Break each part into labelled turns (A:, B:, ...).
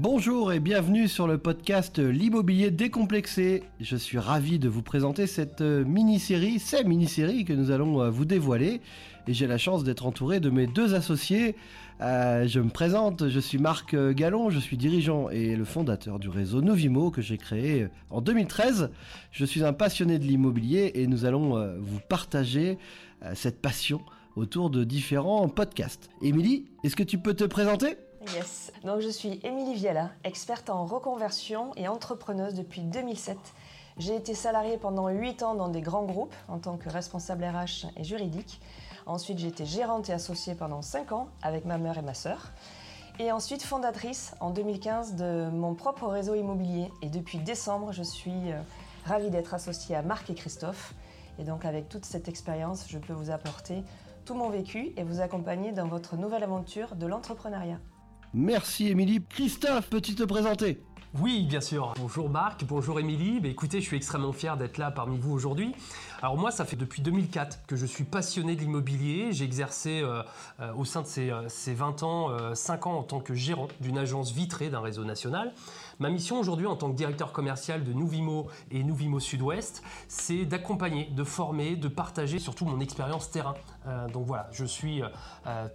A: Bonjour et bienvenue sur le podcast L'immobilier décomplexé. Je suis ravi de vous présenter cette euh, mini-série, ces mini-séries que nous allons euh, vous dévoiler. Et j'ai la chance d'être entouré de mes deux associés. Euh, je me présente, je suis Marc Gallon, je suis dirigeant et le fondateur du réseau Novimo que j'ai créé en 2013. Je suis un passionné de l'immobilier et nous allons vous partager cette passion autour de différents podcasts. Émilie, est-ce que tu peux te présenter?
B: Yes. Donc je suis Émilie Viala, experte en reconversion et entrepreneuse depuis 2007. J'ai été salariée pendant 8 ans dans des grands groupes en tant que responsable RH et juridique. Ensuite, j'ai été gérante et associée pendant 5 ans avec ma mère et ma sœur. Et ensuite fondatrice en 2015 de mon propre réseau immobilier. Et depuis décembre, je suis euh, ravie d'être associée à Marc et Christophe. Et donc avec toute cette expérience, je peux vous apporter tout mon vécu et vous accompagner dans votre nouvelle aventure de l'entrepreneuriat.
A: Merci Émilie. Christophe, peux-tu te présenter?
C: Oui, bien sûr. Bonjour Marc, bonjour Émilie. Écoutez, je suis extrêmement fier d'être là parmi vous aujourd'hui. Alors moi, ça fait depuis 2004 que je suis passionné de l'immobilier. J'ai exercé euh, euh, au sein de ces, euh, ces 20 ans, 5 ans en tant que gérant d'une agence vitrée d'un réseau national. Ma mission aujourd'hui en tant que directeur commercial de Nouvimo et Nouvimo Sud-Ouest, c'est d'accompagner, de former, de partager surtout mon expérience terrain. donc voilà, je suis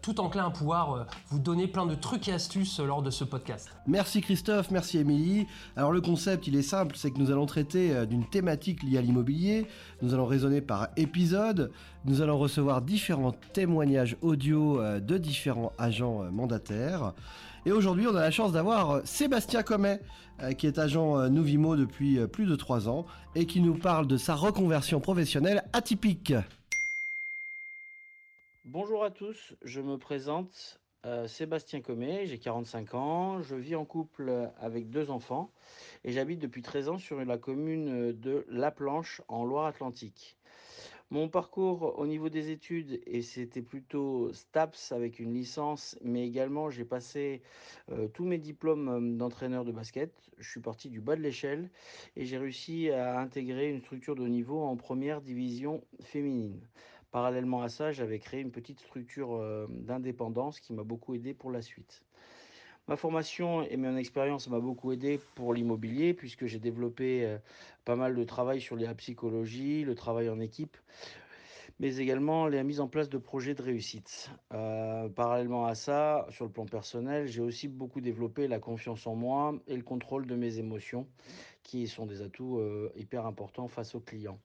C: tout enclin à pouvoir vous donner plein de trucs et astuces lors de ce podcast.
A: Merci Christophe, merci Émilie. Alors le concept, il est simple, c'est que nous allons traiter euh, d'une thématique liée à l'immobilier, nous allons raisonner par épisode, nous allons recevoir différents témoignages audio euh, de différents agents euh, mandataires. Et aujourd'hui, on a la chance d'avoir Sébastien Comet, qui est agent Nouvimo depuis plus de 3 ans et qui nous parle de sa reconversion professionnelle atypique.
D: Bonjour à tous, je me présente. Euh, Sébastien Comet, j'ai 45 ans, je vis en couple avec deux enfants et j'habite depuis 13 ans sur la commune de La Planche en Loire-Atlantique. Mon parcours au niveau des études, et c'était plutôt STAPS avec une licence, mais également j'ai passé tous mes diplômes d'entraîneur de basket. Je suis parti du bas de l'échelle et j'ai réussi à intégrer une structure de niveau en première division féminine. Parallèlement à ça, j'avais créé une petite structure d'indépendance qui m'a beaucoup aidé pour la suite. Ma formation et mon expérience m'a beaucoup aidé pour l'immobilier puisque j'ai développé euh, pas mal de travail sur la psychologie, le travail en équipe, mais également la mise en place de projets de réussite. Euh, parallèlement à ça, sur le plan personnel, j'ai aussi beaucoup développé la confiance en moi et le contrôle de mes émotions, qui sont des atouts hyper importants face aux clients.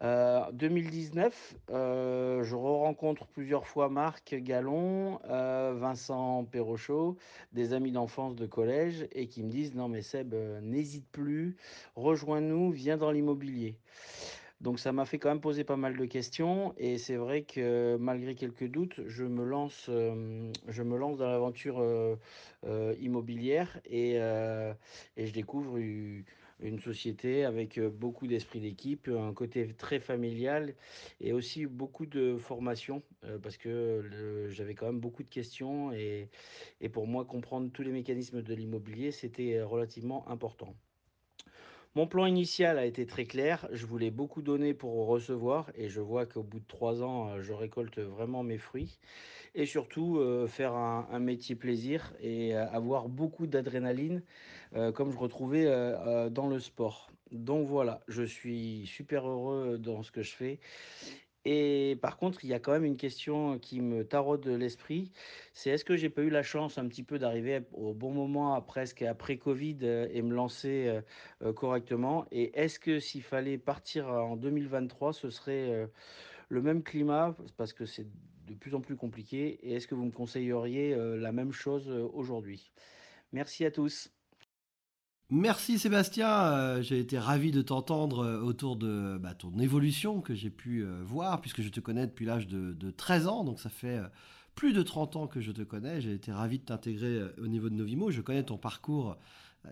D: 2019, euh, euh, je rencontre plusieurs fois Marc Gallon, euh, Vincent Perrochot, des amis d'enfance de collège, et qui me disent non mais Seb, n'hésite plus, rejoins-nous, viens dans l'immobilier. Donc ça m'a fait quand même poser pas mal de questions et c'est vrai que malgré quelques doutes, je me lance, je me lance dans l'aventure immobilière et, et, je découvre une société avec euh, beaucoup d'esprit d'équipe, un côté très familial et aussi beaucoup de formation euh, parce que j'avais quand même beaucoup de questions et, et pour moi comprendre tous les mécanismes de l'immobilier c'était relativement important. Mon plan initial a été très clair. Je voulais beaucoup donner pour recevoir et je vois qu'au bout de trois ans, euh, je récolte vraiment mes fruits. Et surtout, euh, faire un, métier plaisir et euh, avoir beaucoup d'adrénaline comme je retrouvais dans le sport. Donc voilà, je suis super heureux dans ce que je fais et par contre, il y a quand même une question qui me taraude l'esprit, c'est est-ce que j'ai pas eu la chance un petit peu d'arriver au bon moment, presque après Covid, euh, et me lancer euh, euh, correctement? Et est-ce que s'il fallait partir en 2023, ce serait le même climat, parce que c'est de plus en plus compliqué, et est-ce que vous me conseilleriez la même chose aujourd'hui? Merci à tous.
A: Merci Sébastien, euh, j'ai été ravi de t'entendre euh, autour de bah, ton évolution que j'ai pu euh, voir, puisque je te connais depuis l'âge de, 13 ans, donc ça fait plus de 30 ans que je te connais, j'ai été ravi de t'intégrer au niveau de Novimo, je connais ton parcours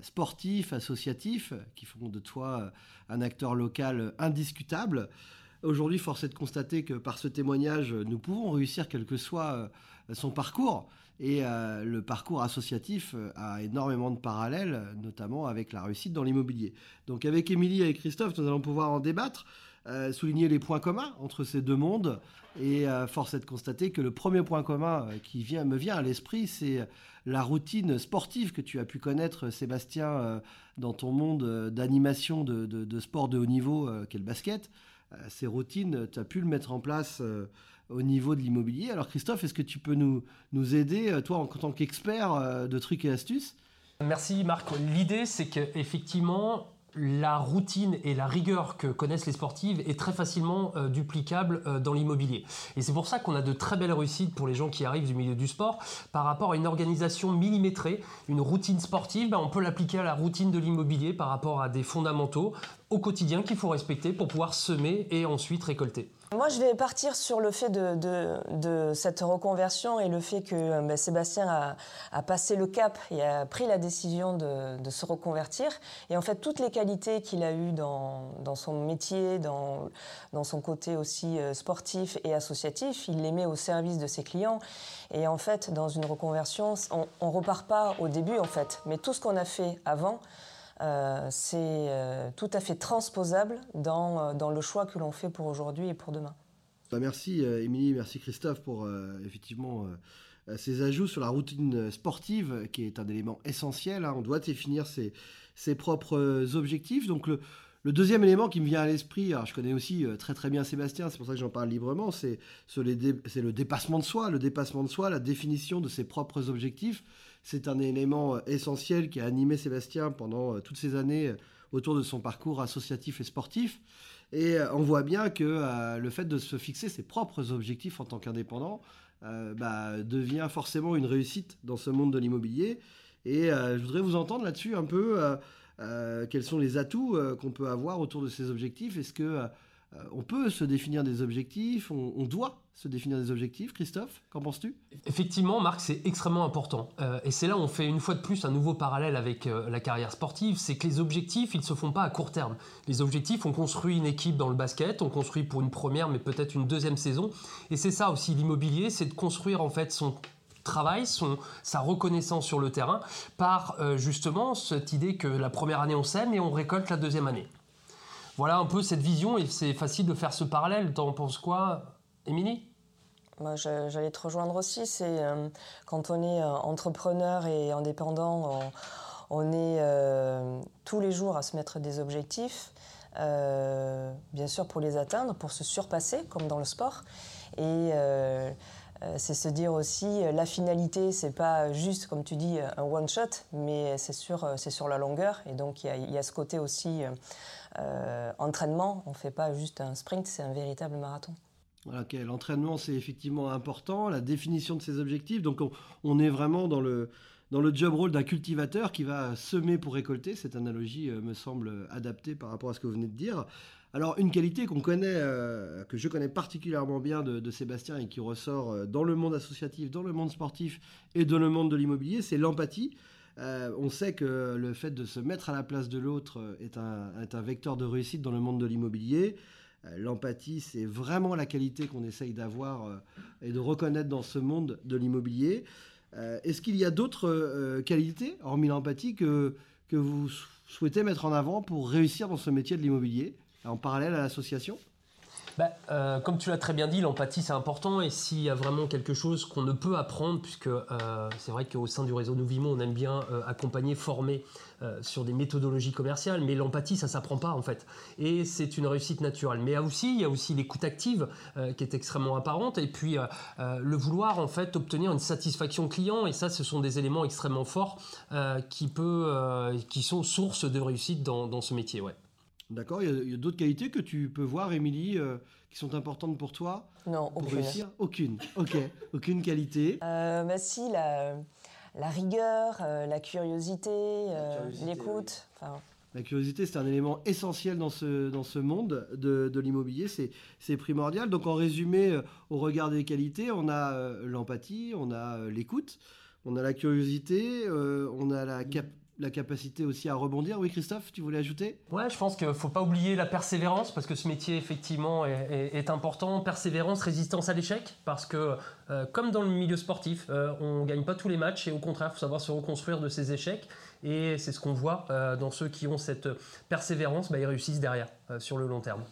A: sportif, associatif, qui font de toi un acteur local indiscutable. Aujourd'hui, force est de constater que par ce témoignage, nous pouvons réussir quel que soit son parcours. Et euh, le parcours associatif euh, a énormément de parallèles, notamment avec la réussite dans l'immobilier. Donc avec Émilie et Christophe, nous allons pouvoir en débattre. souligner les points communs entre ces deux mondes. Et force est de constater que le premier point commun qui me vient à l'esprit, c'est la routine sportive que tu as pu connaître, Sébastien, dans ton monde d'animation de, sport de haut niveau qu'est le basket. ces routines, tu as pu le mettre en place au niveau de l'immobilier. Alors Christophe, est-ce que tu peux nous, nous aider, euh, toi en tant qu'expert euh, de trucs et astuces?
C: Merci Marc. L'idée, c'est qu'effectivement, la routine et la rigueur que connaissent les sportives est très facilement euh, duplicable dans l'immobilier. Et c'est pour ça qu'on a de très belles réussites pour les gens qui arrivent du milieu du sport par rapport à une organisation millimétrée, une routine sportive. Ben, on peut l'appliquer à la routine de l'immobilier par rapport à des fondamentaux au quotidien qu'il faut respecter pour pouvoir semer et ensuite récolter.
B: Moi, je vais partir sur le fait de, cette reconversion et le fait que euh, ben, Sébastien a, passé le cap et a pris la décision de, se reconvertir. Et en fait, toutes les qualités qu'il a eues dans, son métier, dans, son côté aussi euh, sportif et associatif, il les met au service de ses clients. Et en fait, dans une reconversion, on ne repart pas au début, en fait. Mais tout ce qu'on a fait avant, euh, c'est euh, tout à fait transposable dans, euh, dans le choix que l'on fait pour aujourd'hui et pour demain.
A: Bah, merci Émilie, merci Christophe pour effectivement ces ajouts sur la routine sportive qui est un élément essentiel. Hein. On doit définir ses, ses, propres objectifs. Donc le, le, deuxième élément qui me vient à l'esprit, je connais aussi très très bien Sébastien, c'est pour ça que j'en parle librement, c'est le dépassement de soi, le dépassement de soi, la définition de ses propres objectifs. C'est un élément euh, essentiel qui a animé Sébastien pendant euh, toutes ces années euh, autour de son parcours associatif et sportif. Et on voit bien que le fait de se fixer ses propres objectifs en tant qu'indépendant bah, devient forcément une réussite dans ce monde de l'immobilier. Et je voudrais vous entendre là-dessus un peu. Quels sont les atouts qu'on peut avoir autour de ces objectifs? Est-ce que euh, on peut se définir des objectifs, on, doit se définir des objectifs? Christophe, qu'en penses-tu?
C: Effectivement, Marc, c'est extrêmement important. Euh, et c'est là où on fait une fois de plus un nouveau parallèle avec euh, la carrière sportive, c'est que les objectifs, ils ne se font pas à court terme. Les objectifs, on construit une équipe dans le basket, on construit pour une première, mais peut-être une deuxième saison. Et c'est ça aussi l'immobilier, c'est de construire en fait son travail, son, sa reconnaissance sur le terrain, par justement cette idée que la première année on sème et on récolte la deuxième année. Voilà un peu cette vision et c'est facile de faire ce parallèle. T'en penses quoi, Émilie?
B: Moi, j'allais te rejoindre aussi. C'est euh, quand on est euh, entrepreneur et indépendant, on, est euh, tous les jours à se mettre des objectifs, bien sûr pour les atteindre, pour se surpasser, comme dans le sport. Et c'est se dire aussi la finalité, c'est pas juste, comme tu dis, un one shot, mais c'est sur, c'est sur la longueur. Et donc il y, a ce côté aussi euh, entraînement, on ne fait pas juste un sprint, c'est un véritable marathon.
A: L'entraînement c'est effectivement important, la définition de ses objectifs. Donc on, est vraiment dans le, dans le job role d'un cultivateur qui va semer pour récolter. Cette analogie euh, me semble adaptée par rapport à ce que vous venez de dire. Alors une qualité qu'on connaît, euh, que je connais particulièrement bien de, Sébastien et qui ressort dans le monde associatif, dans le monde sportif et dans le monde de l'immobilier, c'est l'empathie. Euh, on sait que le fait de se mettre à la place de l'autre est un, vecteur de réussite dans le monde de l'immobilier. Euh, l'empathie, c'est vraiment la qualité qu'on essaye d'avoir euh, et de reconnaître dans ce monde de l'immobilier. Est-ce qu'il y a d'autres qualités, hormis l'empathie, que vous souhaitez mettre en avant pour réussir dans ce métier de l'immobilier, en parallèle à l'association
C: bah, euh, comme tu l'as très bien dit, l'empathie c'est important et s'il y a vraiment quelque chose qu'on ne peut apprendre, puisque euh, c'est vrai qu'au sein du réseau Nous on aime bien euh, accompagner, former sur des méthodologies commerciales, mais l'empathie ça s'apprend pas en fait. Et c'est une réussite naturelle. Mais il y a aussi l'écoute active qui est extrêmement apparente et puis le vouloir en fait obtenir une satisfaction client et ça ce sont des éléments extrêmement forts qui sont source de réussite dans, dans ce métier. Ouais.
A: D'accord. Il y a, d'autres qualités que tu peux voir, Émilie, euh, qui sont importantes pour toi
B: Non,
A: pour aucune. réussir? Aucune. Ok. aucune qualité.
B: Euh, bah si, la, la rigueur, euh, la curiosité, l'écoute.
A: La curiosité, c'est un élément essentiel dans ce, dans ce monde de, de l'immobilier, c'est primordial. Donc en résumé, au regard des qualités, on a l'empathie, on a l'écoute, on a la curiosité, on a la capacité la capacité aussi à rebondir. Oui, Christophe, tu voulais ajouter?
C: Ouais, je pense qu'il faut pas oublier la persévérance parce que ce métier, effectivement, est, important. Persévérance, résistance à l'échec parce que, euh, comme dans le milieu sportif, euh, on ne gagne pas tous les matchs et au contraire, faut savoir se reconstruire de ces échecs. Et c'est ce qu'on voit euh, dans ceux qui ont cette persévérance, bah, ils réussissent derrière, sur le long terme.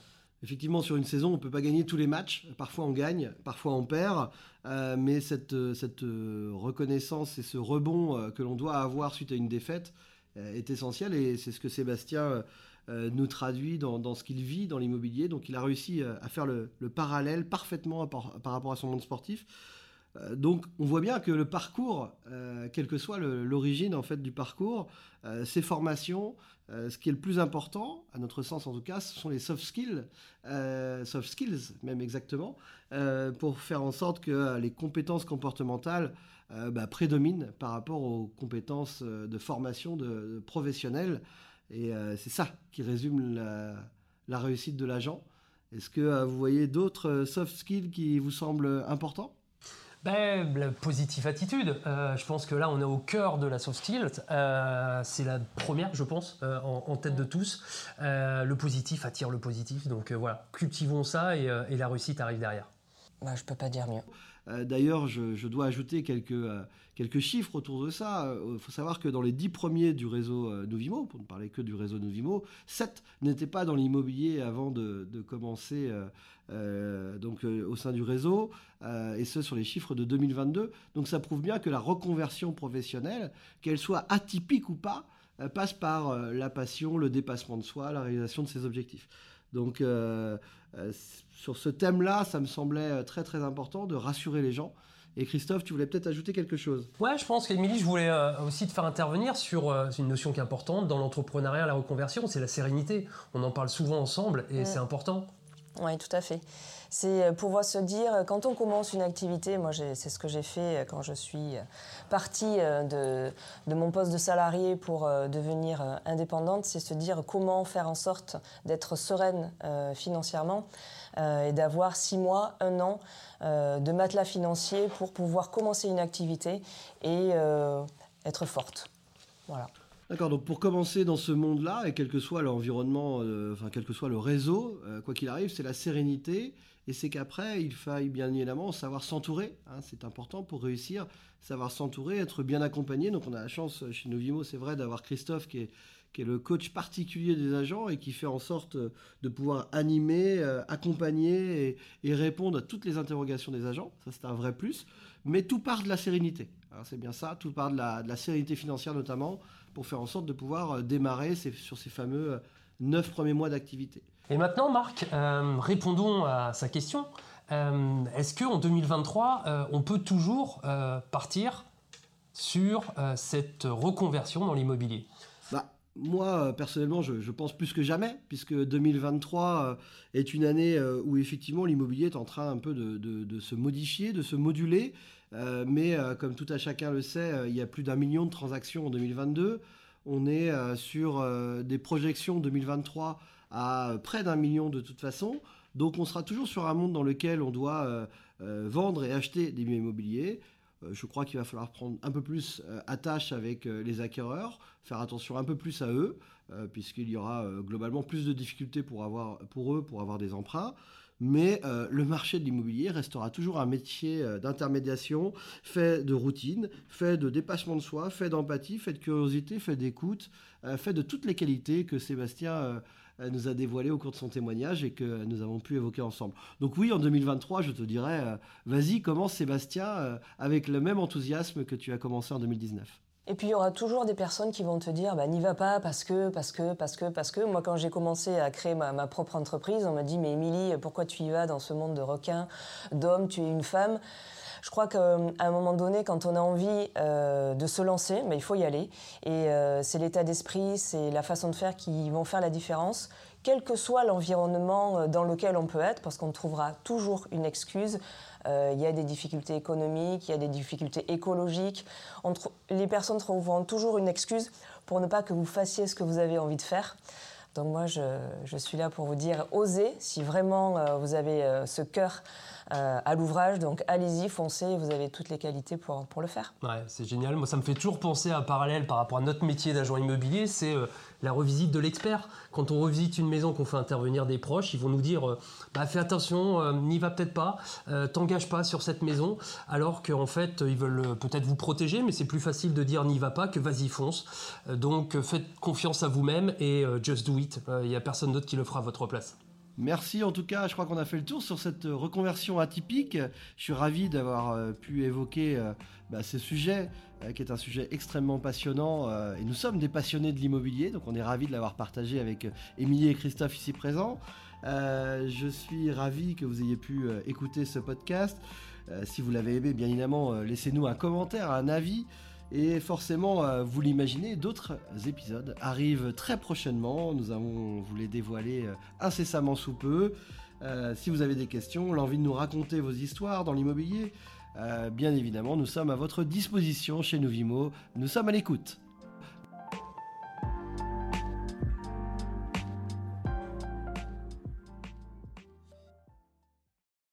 A: Effectivement, sur une saison, on ne peut pas gagner tous les matchs. Parfois on gagne, parfois on perd. mais cette, cette reconnaissance et ce rebond que l'on doit avoir suite à une défaite est essentiel. Et c'est ce que Sébastien nous traduit dans, ce qu'il vit dans l'immobilier. Donc il a réussi à faire le, parallèle parfaitement par, rapport à son monde sportif. Euh, donc on voit bien que le parcours, euh, quelle que soit l'origine en fait du parcours, euh, ces formations, ce qui est le plus important, à notre sens en tout cas, ce sont les soft skills, soft skills même exactement, pour faire en sorte que les compétences comportementales bah, prédominent par rapport aux compétences de formation de, professionnels. Et c'est ça qui résume la réussite de l'agent. Est-ce que vous voyez d'autres soft skills qui vous semblent importants?
C: La positive attitude. Euh, je pense que là, on est au cœur de la soft skills. Euh, c'est la première, je pense, euh, en, tête de tous. le positif attire le positif. Donc voilà, cultivons ça et, la réussite arrive derrière.
B: Bah, je peux pas dire mieux.
A: Euh, d'ailleurs, je, dois ajouter quelques, euh, quelques chiffres autour de ça. Il euh, faut savoir que dans les dix premiers du réseau Novimo, pour ne parler que du réseau Novimo, sept n'étaient pas dans l'immobilier avant de, commencer donc, au sein du réseau, et ce sur les chiffres de 2022. Donc ça prouve bien que la reconversion professionnelle, qu'elle soit atypique ou pas, passe par la passion, le dépassement de soi, la réalisation de ses objectifs. Donc euh, sur ce thème-là, ça me semblait euh, très très important de rassurer les gens. Et Christophe, tu voulais peut-être ajouter quelque chose
C: Ouais, je pense qu'Émilie, je voulais euh, aussi te faire intervenir sur une notion qui est importante dans l'entrepreneuriat, la reconversion, c'est la sérénité. On en parle souvent ensemble et c'est important.
B: Oui, tout à fait. C'est pouvoir se dire, quand on commence une activité, moi c'est ce que j'ai fait quand je suis partie de, de mon poste de salarié pour devenir indépendante, c'est se dire comment faire en sorte d'être sereine financièrement et d'avoir six mois, un an de matelas financier pour pouvoir commencer une activité et être forte. Voilà.
A: D'accord, donc pour commencer dans ce monde-là, et quel que soit l'environnement, enfin quel que soit le réseau, quoi qu'il arrive, c'est la sérénité et c'est qu'après, il faille bien évidemment savoir s'entourer. Hein, c'est important pour réussir, savoir s'entourer, être bien accompagné. Donc on a la chance chez Novimo, c'est vrai, d'avoir Christophe qui est, le coach particulier des agents et qui fait en sorte de pouvoir animer, euh, accompagner et, répondre à toutes les interrogations des agents. Ça, c'est un vrai plus. Mais tout part de la sérénité. Hein, c'est bien ça, tout part de la, sérénité financière notamment, pour faire en sorte de pouvoir euh, démarrer sur ces fameux euh, neuf premiers mois d'activité.
C: Et maintenant, Marc, euh, répondons à sa question. Euh, est-ce qu'en 2023, euh, on peut toujours partir sur cette reconversion dans l'immobilier?
A: Bah, Moi, personnellement, je, pense plus que jamais, puisque 2023 est une année où effectivement l'immobilier est en train un peu de, de se modifier, de se moduler. mais comme tout à chacun le sait, il y a plus d'un million de transactions en 2022. On est sur des projections 2023 à près d'un million de toute façon. Donc on sera toujours sur un monde dans lequel on doit euh, euh, vendre et acheter des biens immobiliers. Euh, je crois qu'il va falloir prendre un peu plus attache avec les acquéreurs, faire attention un peu plus à eux, puisqu'il y aura globalement plus de difficultés pour, avoir, pour eux pour avoir des emprunts. Mais le marché de l'immobilier restera toujours un métier d'intermédiation, fait de routine, fait de dépassement de soi, fait d'empathie, fait de curiosité, fait d'écoute, fait de toutes les qualités que Sébastien euh, nous a dévoilé au cours de son témoignage et que nous avons pu évoquer ensemble. Donc oui, en 2023, je te dirais, euh, vas-y, commence Sébastien euh, avec le même enthousiasme que tu as commencé en 2019.
B: Et puis il y aura toujours des personnes qui vont te dire bah, n'y va pas parce que, parce que, parce que, parce que. Moi, quand j'ai commencé à créer ma, propre entreprise, on m'a dit mais Émilie, pourquoi tu y vas dans ce monde de requins, d'hommes, tu es une femme? Je crois qu'à un moment donné, quand on a envie de se lancer, bah, il faut y aller. Et c'est l'état d'esprit, c'est la façon de faire qui vont faire la différence quel que soit l'environnement euh, dans lequel on peut être, parce qu'on trouvera toujours une excuse. Euh, il y a des difficultés économiques, il y a des difficultés écologiques. les personnes trouveront toujours une excuse pour ne pas que vous fassiez ce que vous avez envie de faire. Donc moi, je, suis là pour vous dire, osez, si vraiment euh, vous avez ce cœur à l'ouvrage. Donc allez-y, foncez, vous avez toutes les qualités pour, pour le faire.
C: Ouais, c'est génial. Moi, ça me fait toujours penser à un parallèle par rapport à notre métier d'agent immobilier. C'est la revisite de l'expert. Quand on revisite une maison, qu'on fait intervenir des proches, ils vont nous dire euh, bah, fais attention, euh, n'y va peut-être pas, euh, t'engage pas sur cette maison, alors qu'en fait, ils veulent peut-être vous protéger, mais c'est plus facile de dire n'y va pas que vas-y, fonce. donc faites confiance à vous-même et just do it. Il n'y a personne d'autre qui le fera à votre place.
A: Merci en tout cas, je crois qu'on a fait le tour sur cette reconversion atypique. Je suis ravi d'avoir euh, pu évoquer euh, bah, ce sujet euh, qui est un sujet extrêmement passionnant et nous sommes des passionnés de l'immobilier, donc on est ravi de l'avoir partagé avec Émilie et Christophe ici présents. je suis ravi que vous ayez pu écouter ce podcast. si vous l'avez aimé, bien évidemment, laissez-nous un commentaire, un avis. Et forcément, euh, vous l'imaginez, d'autres épisodes arrivent très prochainement. Nous allons vous les dévoiler euh, incessamment sous peu. Euh, si vous avez des questions, l'envie de nous raconter vos histoires dans l'immobilier, bien évidemment, nous sommes à votre disposition chez Novimo. Nous sommes à l'écoute.